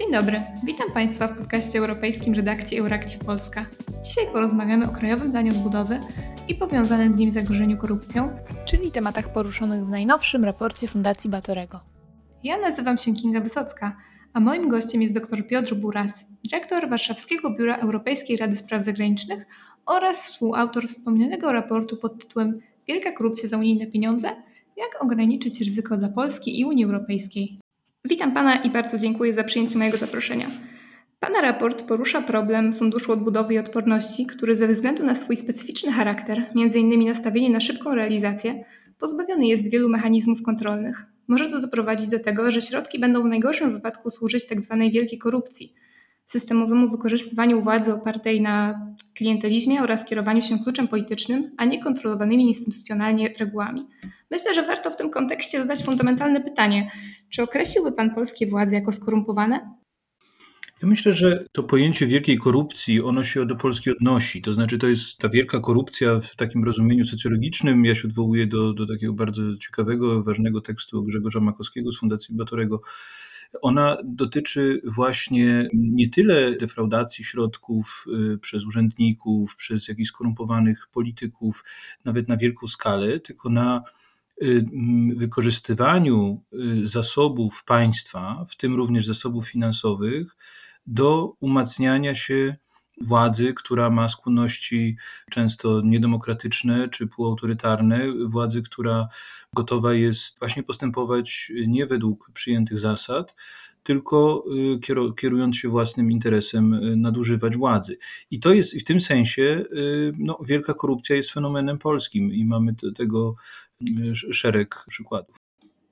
Dzień dobry, witam Państwa w podcaście europejskim redakcji Euractiv Polska. Dzisiaj porozmawiamy o Krajowym Planie Odbudowy i powiązanym z nim zagrożeniu korupcją, czyli tematach poruszonych w najnowszym raporcie Fundacji Batorego. Ja nazywam się Kinga Wysocka, a moim gościem jest dr Piotr Buras, dyrektor Warszawskiego Biura Europejskiej Rady Spraw Zagranicznych oraz współautor wspomnianego raportu pod tytułem Wielka korupcja za unijne pieniądze – jak ograniczyć ryzyko dla Polski i Unii Europejskiej. Witam Pana i bardzo dziękuję za przyjęcie mojego zaproszenia. Pana raport porusza problem Funduszu Odbudowy i Odporności, który ze względu na swój specyficzny charakter, m.in. nastawienie na szybką realizację, pozbawiony jest wielu mechanizmów kontrolnych. Może to doprowadzić do tego, że środki będą w najgorszym wypadku służyć tzw. Tak wielkiej korupcji, systemowemu wykorzystywaniu władzy opartej na klientelizmie oraz kierowaniu się kluczem politycznym, a nie kontrolowanymi instytucjonalnie regułami. Myślę, że warto w tym kontekście zadać fundamentalne pytanie: czy określiłby Pan polskie władze jako skorumpowane? Ja myślę, że to pojęcie wielkiej korupcji, ono się do Polski odnosi. To znaczy, to jest ta wielka korupcja w takim rozumieniu socjologicznym. Ja się odwołuję do, do takiego bardzo ciekawego, ważnego tekstu Grzegorza Makowskiego z Fundacji Batorego. Ona dotyczy właśnie nie tyle defraudacji środków y, przez urzędników, przez jakichś skorumpowanych polityków, nawet na wielką skalę, tylko na Y, wykorzystywaniu y, zasobów państwa, w tym również zasobów finansowych, do umacniania się władzy, która ma skłonności często niedemokratyczne czy półautorytarne, władzy, która gotowa jest właśnie postępować nie według przyjętych zasad, tylko y, kierując się własnym interesem, nadużywać władzy. I to jest, i w tym sensie, no, wielka korupcja jest fenomenem polskim i mamy tego szereg przykładów.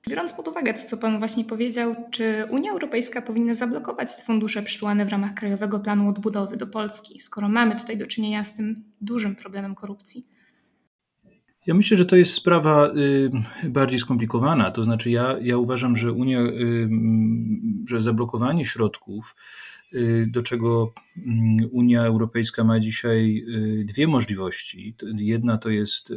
Biorąc pod uwagę to, co Pan właśnie powiedział, czy Unia Europejska powinna zablokować fundusze przysłane w ramach Krajowego Planu Odbudowy do Polski, skoro mamy tutaj do czynienia z tym dużym problemem korupcji? Ja myślę, że to jest sprawa y, bardziej skomplikowana. To znaczy, ja, ja uważam, że Unia, y, że zablokowanie środków, y, do czego mm, Unia Europejska ma dzisiaj dwie możliwości. Jedna to jest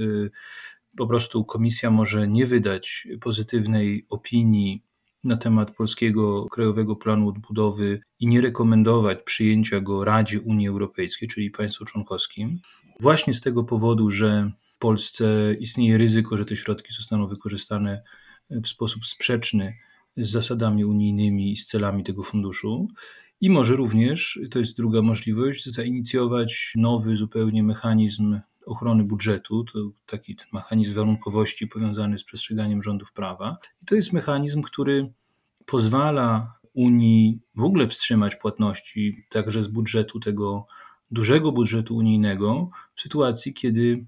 po prostu komisja może nie wydać pozytywnej opinii na temat polskiego Krajowego Planu Odbudowy i nie rekomendować przyjęcia go Radzie Unii Europejskiej, czyli państwu członkowskim, właśnie z tego powodu, że w Polsce istnieje ryzyko, że te środki zostaną wykorzystane w sposób sprzeczny z zasadami unijnymi i z celami tego funduszu. I może również, to jest druga możliwość, zainicjować nowy zupełnie mechanizm ochrony budżetu, to taki ten mechanizm warunkowości powiązany z przestrzeganiem rządów prawa. I to jest mechanizm, który pozwala Unii w ogóle wstrzymać płatności także z budżetu tego dużego budżetu unijnego w sytuacji, kiedy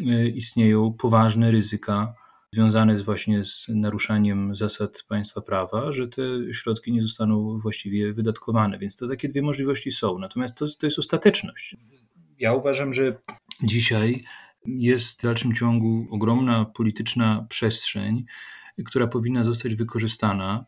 e, istnieją poważne ryzyka związane z właśnie z naruszaniem zasad państwa prawa, że te środki nie zostaną właściwie wydatkowane. Więc to takie dwie możliwości są. Natomiast to, to jest ostateczność. Ja uważam, że dzisiaj jest w dalszym ciągu ogromna polityczna przestrzeń, która powinna zostać wykorzystana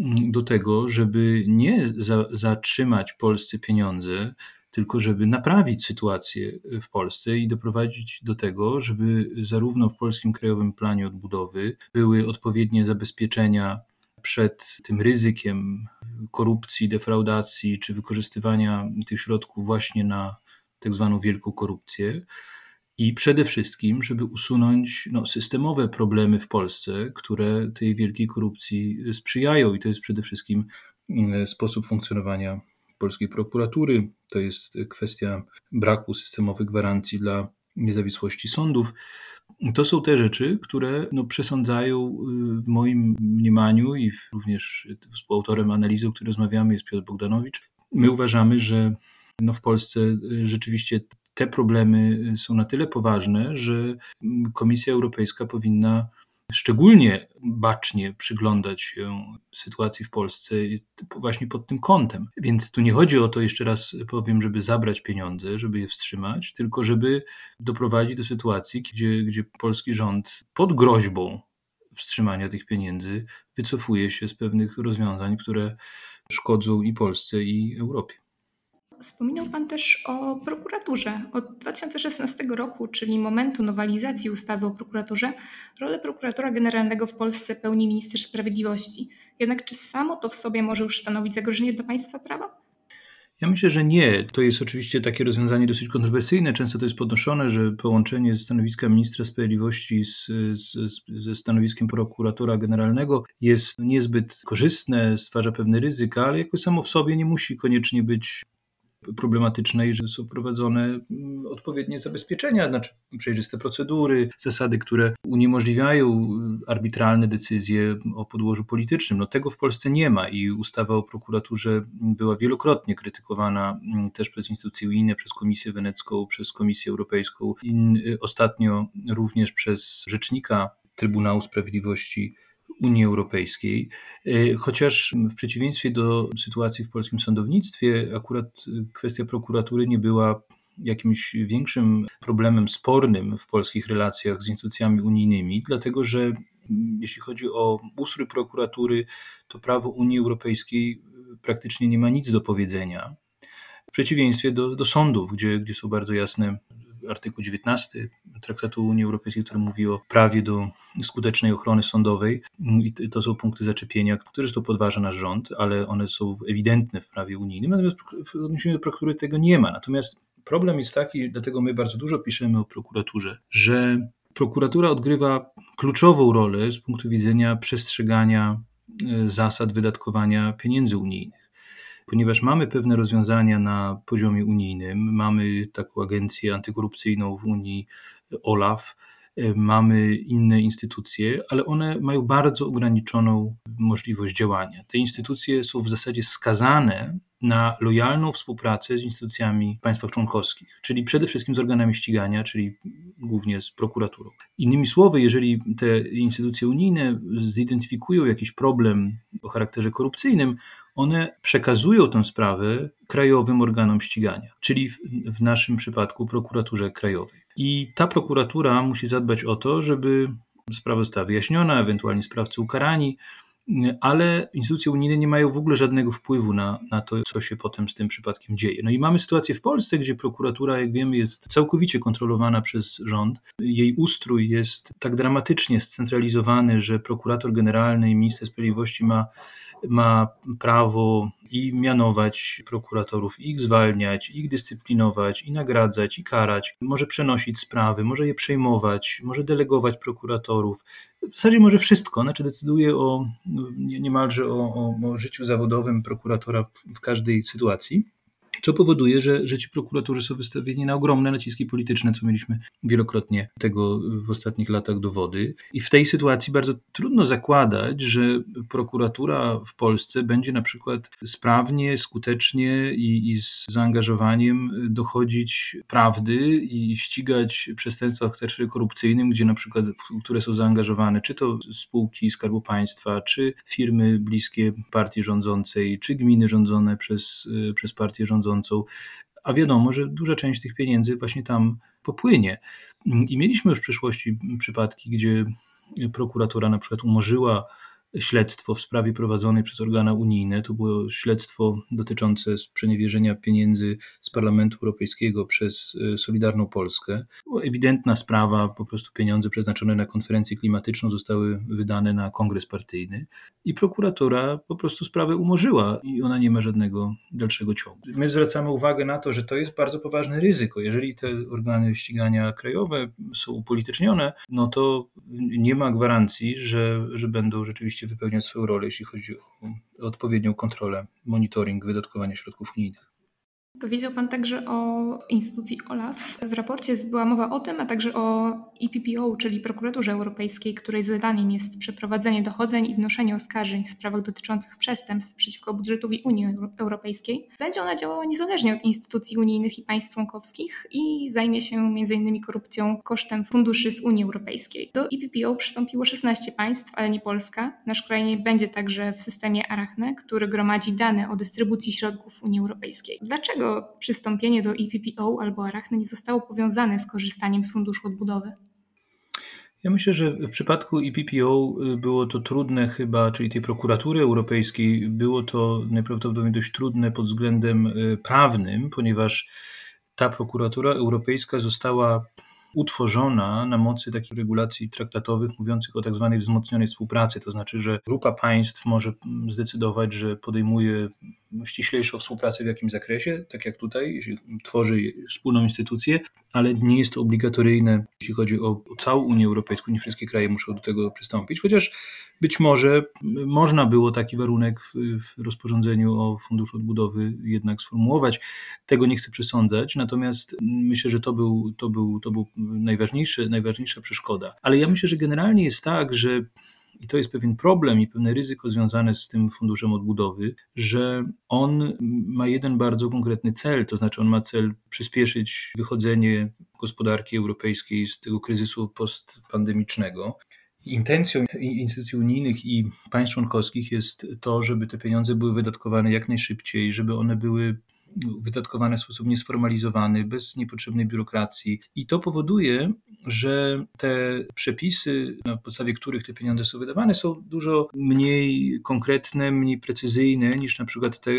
mm, do tego, żeby nie za, zatrzymać Polsce pieniądze, tylko żeby naprawić sytuację w Polsce i doprowadzić do tego, żeby zarówno w Polskim Krajowym Planie Odbudowy były odpowiednie zabezpieczenia przed tym ryzykiem korupcji, defraudacji czy wykorzystywania tych środków właśnie na tak zwaną wielką korupcję. I przede wszystkim, żeby usunąć no, systemowe problemy w Polsce, które tej wielkiej korupcji sprzyjają, i to jest przede wszystkim mm, sposób funkcjonowania polskiej prokuratury, to jest kwestia braku systemowych gwarancji dla niezawisłości sądów. To są te rzeczy, które no, przesądzają y, w moim mniemaniu i również współautorem analizy, o której rozmawiamy jest Piotr Bogdanowicz. My uważamy, że no w Polsce y, rzeczywiście te problemy y, są na tyle poważne, że Komisja Europejska powinna szczególnie bacznie przyglądać się sytuacji w Polsce właśnie pod tym kątem. Więc tu nie chodzi o to, jeszcze raz powiem, żeby zabrać pieniądze, żeby je wstrzymać, tylko żeby doprowadzić do sytuacji, gdzie, gdzie polski rząd pod groźbą wstrzymania tych pieniędzy wycofuje się z pewnych rozwiązań, które szkodzą i Polsce, i Europie. Wspominał Pan też o prokuraturze. Od 2016 roku, czyli momentu nowelizacji ustawy o prokuraturze, rolę prokuratora generalnego w Polsce pełni minister sprawiedliwości. Jednak czy samo to w sobie może już stanowić zagrożenie dla państwa prawa? Ja myślę, że nie. To jest oczywiście takie rozwiązanie dosyć kontrowersyjne. Często to jest podnoszone, że połączenie stanowiska ministra sprawiedliwości z, z, ze stanowiskiem prokuratora generalnego jest niezbyt korzystne, stwarza pewne ryzyka, ale jakoś samo w sobie nie musi koniecznie być problematyczne i że są prowadzone mm, odpowiednie zabezpieczenia, znaczy przejrzyste procedury, zasady, które uniemożliwiają arbitralne decyzje o podłożu politycznym. No tego w Polsce nie ma i ustawa o prokuraturze była wielokrotnie krytykowana mm, też przez instytucje unijne, przez Komisję Wenecką, przez Komisję Europejską y, ostatnio również przez rzecznika Trybunału Sprawiedliwości Unii Europejskiej, e, chociaż w przeciwieństwie do sytuacji w polskim sądownictwie, akurat kwestia prokuratury nie była jakimś większym problemem spornym w polskich relacjach z instytucjami unijnymi, dlatego że jeśli chodzi o ustrój prokuratury, to prawo Unii Europejskiej praktycznie nie ma nic do powiedzenia. W przeciwieństwie do, do sądów, gdzie, gdzie są bardzo jasne artykuł 19 Traktatu Unii Europejskiej, który mówi o prawie do skutecznej ochrony sądowej i to są punkty zaczepienia, które to podważa nasz rząd, ale one są ewidentne w prawie unijnym, natomiast w odniesieniu do prokuratury tego nie ma. Natomiast problem jest taki, dlatego my bardzo dużo piszemy o prokuraturze, że prokuratura odgrywa kluczową rolę z punktu widzenia przestrzegania e, zasad wydatkowania pieniędzy unijnych ponieważ mamy pewne rozwiązania na poziomie unijnym, mamy taką agencję antykorupcyjną w Unii, OLAF, e, mamy inne instytucje, ale one mają bardzo ograniczoną możliwość działania. Te instytucje są w zasadzie skazane na lojalną współpracę z instytucjami państw członkowskich, czyli przede wszystkim z organami ścigania, czyli głównie z prokuraturą. Innymi słowy, jeżeli te instytucje unijne zidentyfikują jakiś problem o charakterze korupcyjnym, one przekazują tę sprawę krajowym organom ścigania, czyli w, w naszym przypadku prokuraturze krajowej. I ta prokuratura musi zadbać o to, żeby sprawa została wyjaśniona, ewentualnie sprawcy ukarani, ale instytucje unijne nie mają w ogóle żadnego wpływu na, na to, co się potem z tym przypadkiem dzieje. No i mamy sytuację w Polsce, gdzie prokuratura, jak wiemy, jest całkowicie kontrolowana przez rząd. Jej ustrój jest tak dramatycznie scentralizowany, że prokurator generalny i minister sprawiedliwości ma ma prawo i mianować prokuratorów, i ich zwalniać, i ich dyscyplinować, i nagradzać, i karać. Może przenosić sprawy, może je przejmować, może delegować prokuratorów. W zasadzie może wszystko, znaczy decyduje o niemalże o, o, o życiu zawodowym prokuratora w każdej sytuacji co powoduje, że, że ci prokuratorzy są wystawieni na ogromne naciski polityczne, co mieliśmy wielokrotnie tego w ostatnich latach dowody. I w tej sytuacji bardzo trudno zakładać, że prokuratura w Polsce będzie na przykład sprawnie, skutecznie i, i z zaangażowaniem dochodzić prawdy i ścigać przestępstwa o charakterze korupcyjnym, gdzie na przykład, które są zaangażowane, czy to spółki Skarbu Państwa, czy firmy bliskie partii rządzącej, czy gminy rządzone przez, przez partię rządzącą rządzącą, a wiadomo, że duża część tych pieniędzy właśnie tam popłynie. I mieliśmy już w przyszłości przypadki, gdzie prokuratura na przykład umorzyła śledztwo w sprawie prowadzonej przez organa unijne. To było śledztwo dotyczące sprzeniewierzenia pieniędzy z Parlamentu Europejskiego przez e, Solidarną Polskę. Była ewidentna sprawa, po prostu pieniądze przeznaczone na konferencję klimatyczną zostały wydane na kongres partyjny i prokuratura po prostu sprawę umorzyła i ona nie ma żadnego dalszego ciągu. My zwracamy uwagę na to, że to jest bardzo poważne ryzyko. Jeżeli te organy ścigania krajowe są upolitycznione, no to nie ma gwarancji, że, że będą rzeczywiście wypełniać swoją rolę, jeśli chodzi o odpowiednią kontrolę, monitoring wydatkowania środków unijnych. Powiedział Pan także o instytucji OLAF. W raporcie była mowa o tym, a także o EPPO, czyli Prokuraturze Europejskiej, której zadaniem jest przeprowadzenie dochodzeń i wnoszenie oskarżeń w sprawach dotyczących przestępstw przeciwko budżetowi Unii Europejskiej. Będzie ona działała niezależnie od instytucji unijnych i państw członkowskich i zajmie się m.in. korupcją kosztem funduszy z Unii Europejskiej. Do EPPO przystąpiło 16 państw, ale nie Polska. Nasz kraj nie będzie także w systemie Arachne, który gromadzi dane o dystrybucji środków Unii Europejskiej. Dlaczego dlaczego przystąpienie do EPPO albo Arachne nie zostało powiązane z korzystaniem z Funduszu Odbudowy? Ja myślę, że w przypadku EPPO y, było to trudne chyba, czyli tej prokuratury europejskiej, było to najprawdopodobniej dość trudne pod względem y, prawnym, ponieważ ta prokuratura europejska została utworzona na mocy takich regulacji traktatowych mówiących o tak zwanej wzmocnionej współpracy. To znaczy, że grupa państw może zdecydować, że podejmuje ściślejszą współpracę w jakimś zakresie, tak jak tutaj, jeśli tworzy wspólną instytucję, ale nie jest to obligatoryjne, jeśli chodzi o, o całą Unię Europejską. Nie wszystkie kraje muszą do tego przystąpić, chociaż być może można było taki warunek w, w rozporządzeniu o Funduszu Odbudowy jednak sformułować. Tego nie chcę przesądzać, natomiast myślę, że to był, to był, to był najważniejszy, najważniejsza przeszkoda. Ale ja myślę, że generalnie jest tak, że i to jest pewien problem i pewne ryzyko związane z tym funduszem odbudowy, że on ma jeden bardzo konkretny cel, to znaczy on ma cel przyspieszyć wychodzenie gospodarki europejskiej z tego kryzysu postpandemicznego. Intencją instytucji unijnych i państw członkowskich jest to, żeby te pieniądze były wydatkowane jak najszybciej, żeby one były wydatkowane w sposób niesformalizowany, bez niepotrzebnej biurokracji. I to powoduje, że te przepisy, na podstawie których te pieniądze są wydawane, są dużo mniej konkretne, mniej precyzyjne niż na przykład te,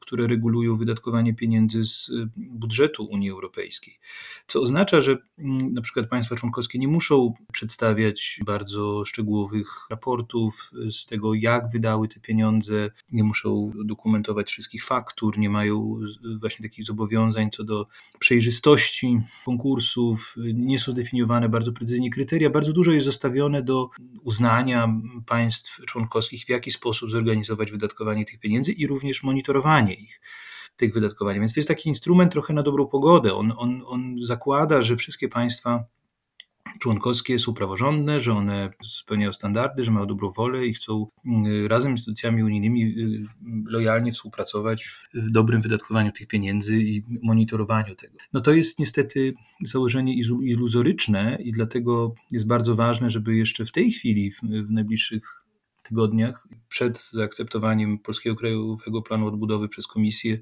które regulują wydatkowanie pieniędzy z budżetu Unii Europejskiej. Co oznacza, że mm, na przykład państwa członkowskie nie muszą przedstawiać bardzo szczegółowych raportów z tego, jak wydały te pieniądze, nie muszą dokumentować wszystkich faktur, nie mają właśnie takich zobowiązań co do przejrzystości konkursów, nie są zdefiniowane bardzo precyzyjnie kryteria. Bardzo dużo jest zostawione do uznania państw członkowskich, w jaki sposób zorganizować wydatkowanie tych pieniędzy i również monitorowanie ich tych wydatkowania. Więc to jest taki instrument trochę na dobrą pogodę. On, on, on zakłada, że wszystkie państwa członkowskie są praworządne, że one spełniają standardy, że mają dobrą wolę i chcą mm, razem z instytucjami unijnymi y, lojalnie współpracować w dobrym wydatkowaniu tych pieniędzy i monitorowaniu tego. No to jest niestety założenie iluzoryczne i dlatego jest bardzo ważne, żeby jeszcze w tej chwili, w najbliższych tygodniach przed zaakceptowaniem Polskiego Krajowego Planu Odbudowy przez Komisję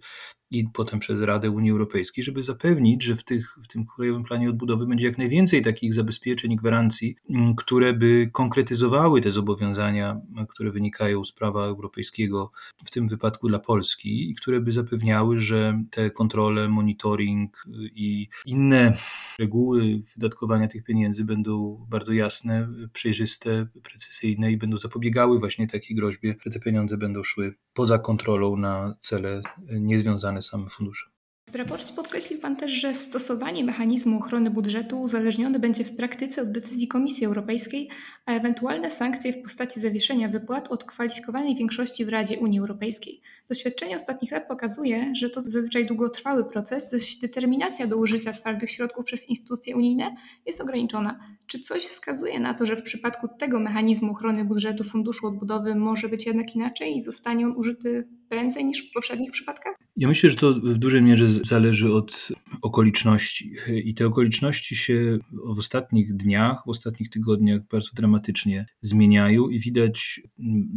i potem przez Radę Unii Europejskiej, żeby zapewnić, że w, tych, w tym Krajowym Planie Odbudowy będzie jak najwięcej takich zabezpieczeń i gwarancji, mm, które by konkretyzowały te zobowiązania, które wynikają z prawa europejskiego, w tym wypadku dla Polski, i które by zapewniały, że te kontrole, monitoring i inne reguły wydatkowania tych pieniędzy będą bardzo jasne, przejrzyste, precyzyjne i będą zapobiegały właśnie takiej groźbie, że te pieniądze będą szły poza kontrolą na cele niezwiązane z samym funduszem. W raporcie podkreślił Pan też, że stosowanie mechanizmu ochrony budżetu uzależnione będzie w praktyce od decyzji Komisji Europejskiej, a ewentualne sankcje w postaci zawieszenia wypłat od kwalifikowanej większości w Radzie Unii Europejskiej. Doświadczenie ostatnich lat pokazuje, że to zazwyczaj długotrwały proces, zaś determinacja do użycia twardych środków przez instytucje unijne jest ograniczona. Czy coś wskazuje na to, że w przypadku tego mechanizmu ochrony budżetu Funduszu Odbudowy może być jednak inaczej i zostanie on użyty prędzej niż w poprzednich przypadkach? Ja myślę, że to w dużej mierze zależy od okoliczności. I te okoliczności się w ostatnich dniach, w ostatnich tygodniach bardzo dramatycznie zmieniają i widać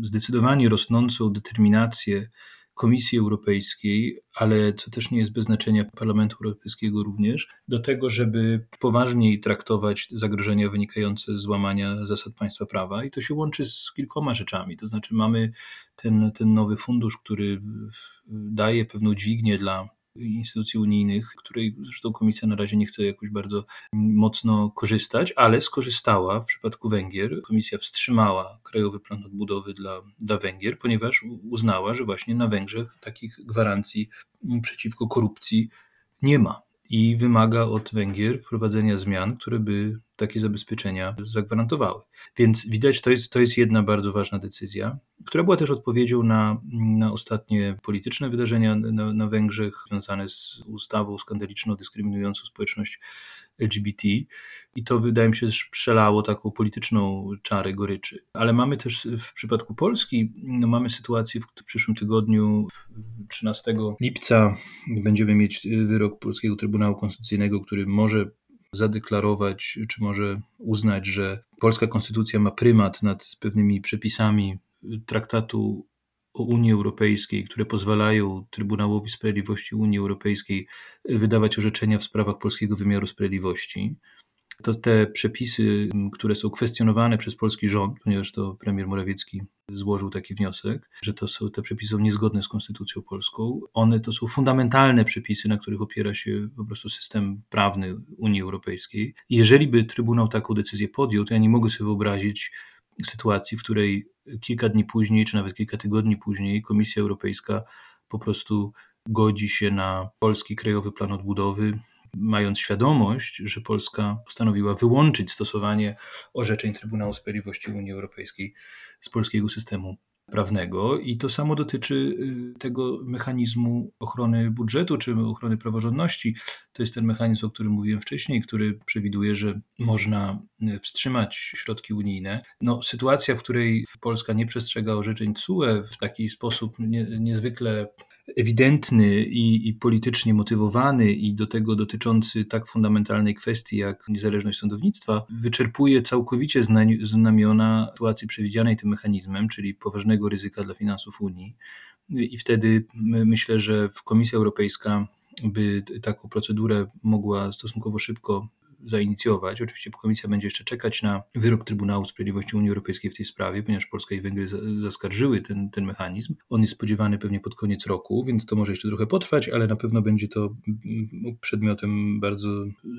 zdecydowanie rosnącą determinację Komisji Europejskiej, ale co też nie jest bez znaczenia Parlamentu Europejskiego również, do tego, żeby poważniej traktować zagrożenia wynikające z złamania zasad państwa prawa. I to się łączy z kilkoma rzeczami. To znaczy, mamy ten, ten nowy fundusz, który daje pewną dźwignię dla instytucji unijnych, której zresztą komisja na razie nie chce jakoś bardzo mocno korzystać, ale skorzystała w przypadku Węgier. Komisja wstrzymała Krajowy Plan Odbudowy dla, dla Węgier, ponieważ uznała, że właśnie na Węgrzech takich gwarancji przeciwko korupcji nie ma i wymaga od Węgier wprowadzenia zmian, które by takie zabezpieczenia zagwarantowały. Więc widać, to jest, to jest jedna bardzo ważna decyzja, która była też odpowiedzią na, na ostatnie polityczne wydarzenia na, na Węgrzech związane z ustawą skandaliczną dyskryminującą społeczność LGBT i to wydaje mi się, że przelało taką polityczną czarę goryczy. Ale mamy też w przypadku Polski, no mamy sytuację w, w przyszłym tygodniu, 13 lipca będziemy mieć wyrok Polskiego Trybunału Konstytucyjnego, który może zadeklarować, czy może uznać, że polska konstytucja ma prymat nad pewnymi przepisami traktatu o Unii Europejskiej, które pozwalają Trybunałowi Sprawiedliwości Unii Europejskiej wydawać orzeczenia w sprawach polskiego wymiaru sprawiedliwości. to te przepisy, które są kwestionowane przez polski rząd, ponieważ to premier Morawiecki złożył taki wniosek, że to są te przepisy są niezgodne z konstytucją polską. One to są fundamentalne przepisy, na których opiera się po prostu system prawny Unii Europejskiej. Jeżeli by Trybunał taką decyzję podjął, to ja nie mogę sobie wyobrazić sytuacji, w której kilka dni później, czy nawet kilka tygodni później Komisja Europejska po prostu godzi się na polski krajowy plan odbudowy, mając świadomość, że Polska postanowiła wyłączyć stosowanie orzeczeń Trybunału Sprawiedliwości Unii Europejskiej z polskiego systemu prawnego i to samo dotyczy y, tego mechanizmu ochrony budżetu czy ochrony praworządności. To jest ten mechanizm, o którym mówiłem wcześniej, który przewiduje, że można y, wstrzymać środki unijne. No, sytuacja, w której Polska nie przestrzega orzeczeń CUE w taki sposób nie, niezwykle ewidentny i, i, politycznie motywowany i do tego dotyczący tak fundamentalnej kwestii jak niezależność sądownictwa, wyczerpuje całkowicie znamiona sytuacji przewidzianej tym mechanizmem, czyli poważnego ryzyka dla finansów Unii. I wtedy myślę, że Komisja Europejska by taką procedurę mogła stosunkowo szybko zainicjować. Oczywiście komisja będzie jeszcze czekać na wyrok Trybunału Sprawiedliwości Unii Europejskiej w tej sprawie, ponieważ Polska i Węgry zaskarżyły ten, ten mechanizm. On jest spodziewany pewnie pod koniec roku, więc to może jeszcze trochę potrwać, ale na pewno będzie to mm, przedmiotem bardzo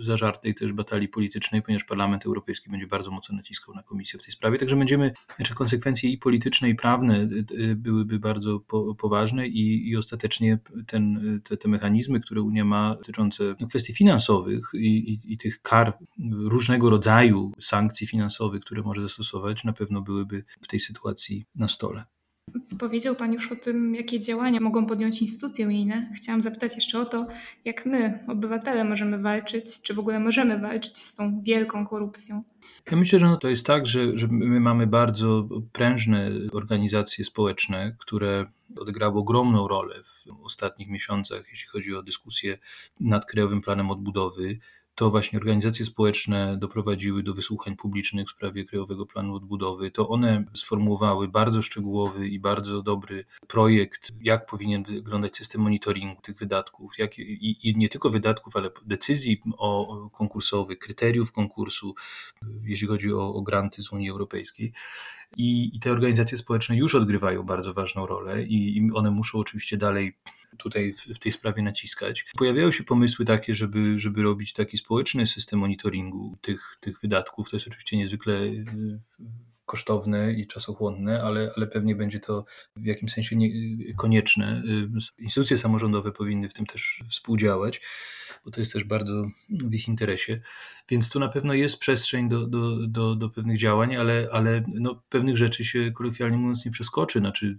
zażartej też batalii politycznej, ponieważ Parlament Europejski będzie bardzo mocno naciskał na komisję w tej sprawie. Także będziemy, znaczy konsekwencje i polityczne, i prawne y, y, byłyby bardzo po, poważne i, i ostatecznie ten, te, te mechanizmy, które Unia ma dotyczące kwestii finansowych i, i, i tych kar, kar różnego rodzaju sankcji finansowych, które może zastosować, na pewno byłyby w tej sytuacji na stole. Powiedział Pan już o tym, jakie działania mogą podjąć instytucje unijne. Chciałam zapytać jeszcze o to, jak my, obywatele, możemy walczyć, czy w ogóle możemy walczyć z tą wielką korupcją. Ja myślę, że no to jest tak, że, że my mamy bardzo prężne organizacje społeczne, które odegrały ogromną rolę w ostatnich miesiącach, jeśli chodzi o dyskusję nad Krajowym Planem Odbudowy to właśnie organizacje społeczne doprowadziły do wysłuchań publicznych w sprawie Krajowego Planu Odbudowy. To one sformułowały bardzo szczegółowy i bardzo dobry projekt, jak powinien wyglądać system monitoringu tych wydatków, jak, i, i nie tylko wydatków, ale decyzji o konkursowych, kryteriów konkursu, jeśli chodzi o, o granty z Unii Europejskiej. I, I, te organizacje społeczne już odgrywają bardzo ważną rolę i, i one muszą oczywiście dalej tutaj w, w tej sprawie naciskać. Pojawiają się pomysły takie, żeby, żeby robić taki społeczny system monitoringu tych, tych wydatków. To jest oczywiście niezwykle y, kosztowne i czasochłonne, ale, ale pewnie będzie to w jakimś sensie nie, konieczne. Y, instytucje samorządowe powinny w tym też współdziałać bo to jest też bardzo w ich interesie. Więc tu na pewno jest przestrzeń do, do, do, do pewnych działań, ale, ale no, pewnych rzeczy się kolokwialnie mówiąc nie przeskoczy. Znaczy,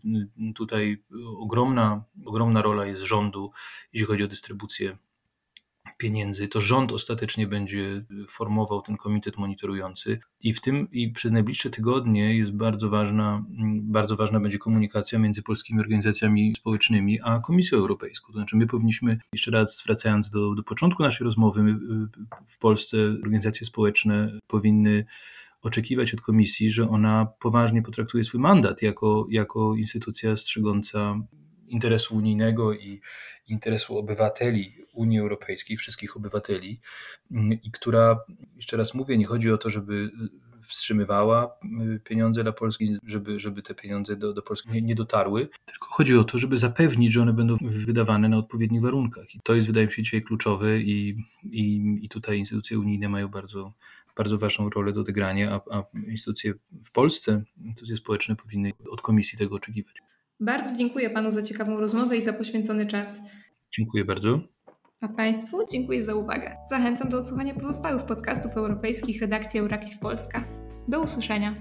tutaj ogromna, ogromna rola jest rządu, jeśli chodzi o dystrybucję pieniędzy, to rząd ostatecznie będzie formował ten komitet monitorujący i w tym i przez najbliższe tygodnie jest bardzo ważna, bardzo ważna będzie komunikacja między polskimi organizacjami społecznymi a Komisją Europejską. To znaczy my powinniśmy, jeszcze raz wracając do, do początku naszej rozmowy, my w Polsce organizacje społeczne powinny oczekiwać od komisji, że ona poważnie potraktuje swój mandat jako, jako instytucja strzegąca interesu unijnego i interesu obywateli Unii Europejskiej, wszystkich obywateli, mm, i która, jeszcze raz mówię, nie chodzi o to, żeby wstrzymywała y, pieniądze dla Polski, żeby, żeby te pieniądze do, do Polski nie, nie dotarły, tylko chodzi o to, żeby zapewnić, że one będą wydawane na odpowiednich warunkach. I to jest, wydaje mi się, dzisiaj kluczowe i, i, i tutaj instytucje unijne mają bardzo, bardzo ważną rolę do odegrania, a, a instytucje w Polsce, instytucje społeczne powinny od komisji tego oczekiwać. Bardzo dziękuję panu za ciekawą rozmowę i za poświęcony czas. Dziękuję bardzo. A Państwu dziękuję za uwagę. Zachęcam do odsłuchania pozostałych podcastów europejskich redakcji Euractiv Polska. Do usłyszenia.